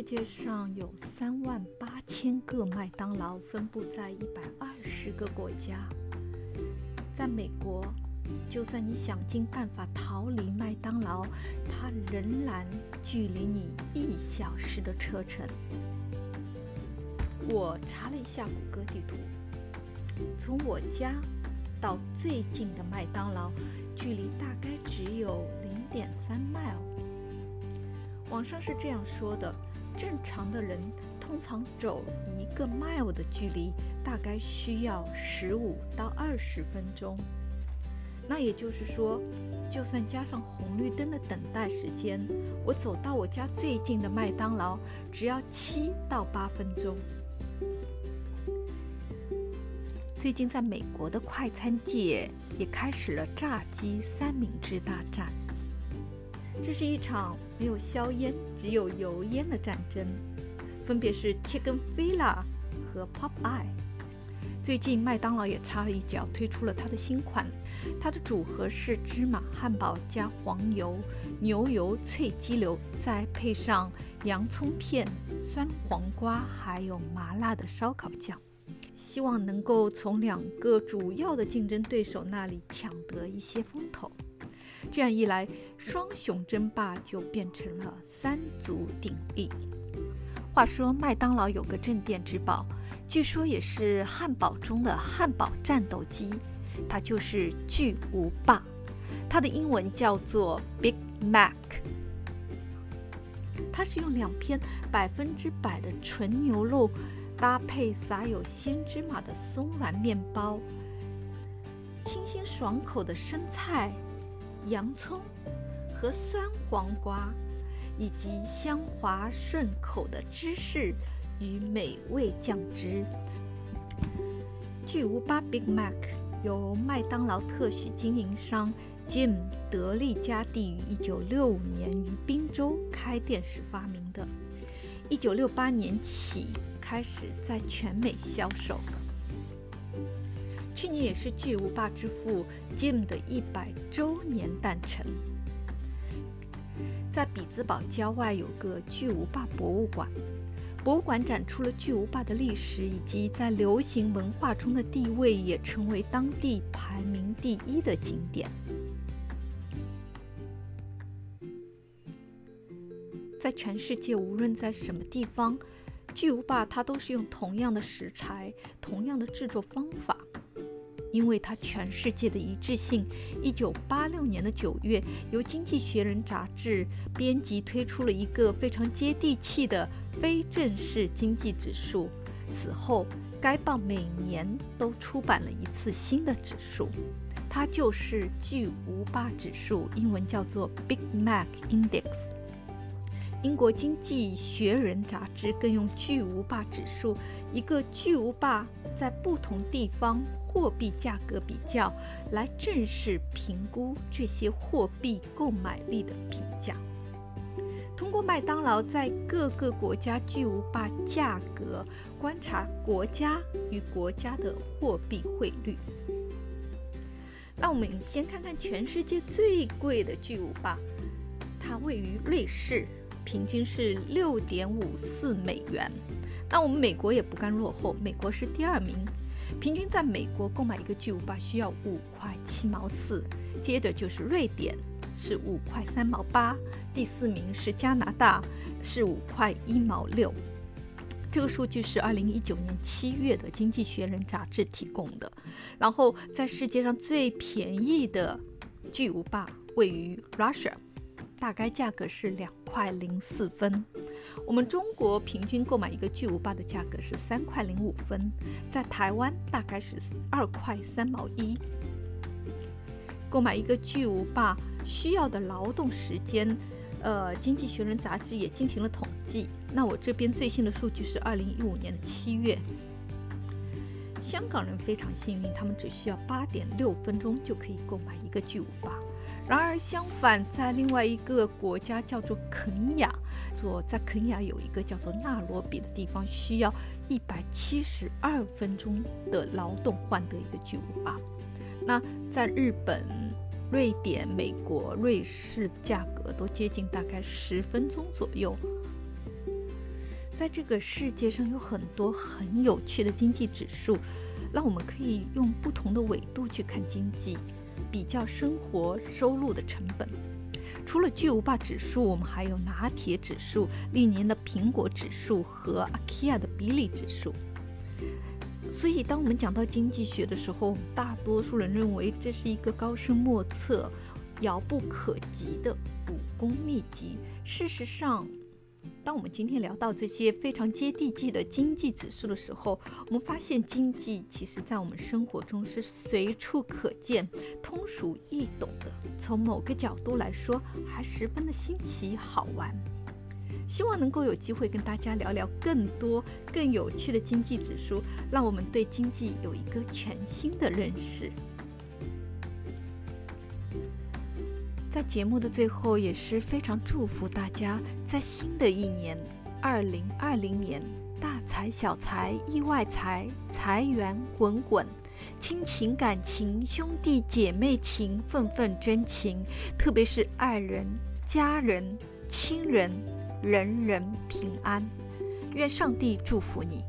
世界上有三万八千个麦当劳，分布在一百二十个国家。在美国，就算你想尽办法逃离麦当劳，它仍然距离你一小时的车程。我查了一下谷歌地图，从我家到最近的麦当劳，距离大概只有零点三 mile。网上是这样说的：正常的人通常走一个 mile 的距离，大概需要十五到二十分钟。那也就是说，就算加上红绿灯的等待时间，我走到我家最近的麦当劳，只要七到八分钟。最近在美国的快餐界也开始了炸鸡三明治大战。这是一场没有硝烟、只有油烟的战争，分别是 Chicken Fila 和 Popeye。最近麦当劳也插了一脚，推出了它的新款，它的组合是芝麻汉堡加黄油、牛油脆鸡柳，再配上洋葱片、酸黄瓜，还有麻辣的烧烤酱，希望能够从两个主要的竞争对手那里抢得一些风头。这样一来，双雄争霸就变成了三足鼎立。话说，麦当劳有个镇店之宝，据说也是汉堡中的汉堡战斗机，它就是巨无霸。它的英文叫做 Big Mac。它是用两片百分之百的纯牛肉，搭配撒有鲜芝麻的松软面包，清新爽口的生菜。洋葱和酸黄瓜，以及香滑顺口的芝士与美味酱汁。巨无霸 Big Mac 由麦当劳特许经营商 Jim 德利加蒂于1965年于宾州开店时发明的，1968年起开始在全美销售。去年也是巨无霸之父 Jim 的一百周年诞辰，在比兹堡郊外有个巨无霸博物馆，博物馆展出了巨无霸的历史以及在流行文化中的地位，也成为当地排名第一的景点。在全世界，无论在什么地方，巨无霸它都是用同样的食材、同样的制作方法。因为它全世界的一致性，一九八六年的九月，由《经济学人》杂志编辑推出了一个非常接地气的非正式经济指数。此后，该报每年都出版了一次新的指数，它就是巨无霸指数，英文叫做 Big Mac Index。英国《经济学人》杂志更用巨无霸指数，一个巨无霸在不同地方。货币价格比较来正式评估这些货币购买力的评价。通过麦当劳在各个国家巨无霸价格，观察国家与国家的货币汇率。那我们先看看全世界最贵的巨无霸，它位于瑞士，平均是六点五四美元。那我们美国也不甘落后，美国是第二名。平均在美国购买一个巨无霸需要五块七毛四，接着就是瑞典是五块三毛八，第四名是加拿大是五块一毛六。这个数据是二零一九年七月的《经济学人》杂志提供的。然后在世界上最便宜的巨无霸位于 Russia。大概价格是两块零四分，我们中国平均购买一个巨无霸的价格是三块零五分，在台湾大概是二块三毛一。购买一个巨无霸需要的劳动时间，呃，《经济学人》杂志也进行了统计。那我这边最新的数据是二零一五年的七月，香港人非常幸运，他们只需要八点六分钟就可以购买一个巨无霸。然而相反，在另外一个国家叫做肯亚，做在肯亚有一个叫做纳罗比的地方，需要一百七十二分钟的劳动换得一个巨无霸。那在日本、瑞典、美国、瑞士，价格都接近大概十分钟左右。在这个世界上有很多很有趣的经济指数，让我们可以用不同的纬度去看经济，比较生活收入的成本。除了巨无霸指数，我们还有拿铁指数、历年的苹果指数和 IKEA 的比例指数。所以，当我们讲到经济学的时候，大多数人认为这是一个高深莫测、遥不可及的武功秘籍。事实上，当我们今天聊到这些非常接地气的经济指数的时候，我们发现经济其实在我们生活中是随处可见、通俗易懂的。从某个角度来说，还十分的新奇好玩。希望能够有机会跟大家聊聊更多更有趣的经济指数，让我们对经济有一个全新的认识。在节目的最后，也是非常祝福大家，在新的一年二零二零年，大财小财意外财，财源滚滚，亲情感情兄弟姐妹情份份真情，特别是爱人、家人、亲人，人人平安。愿上帝祝福你。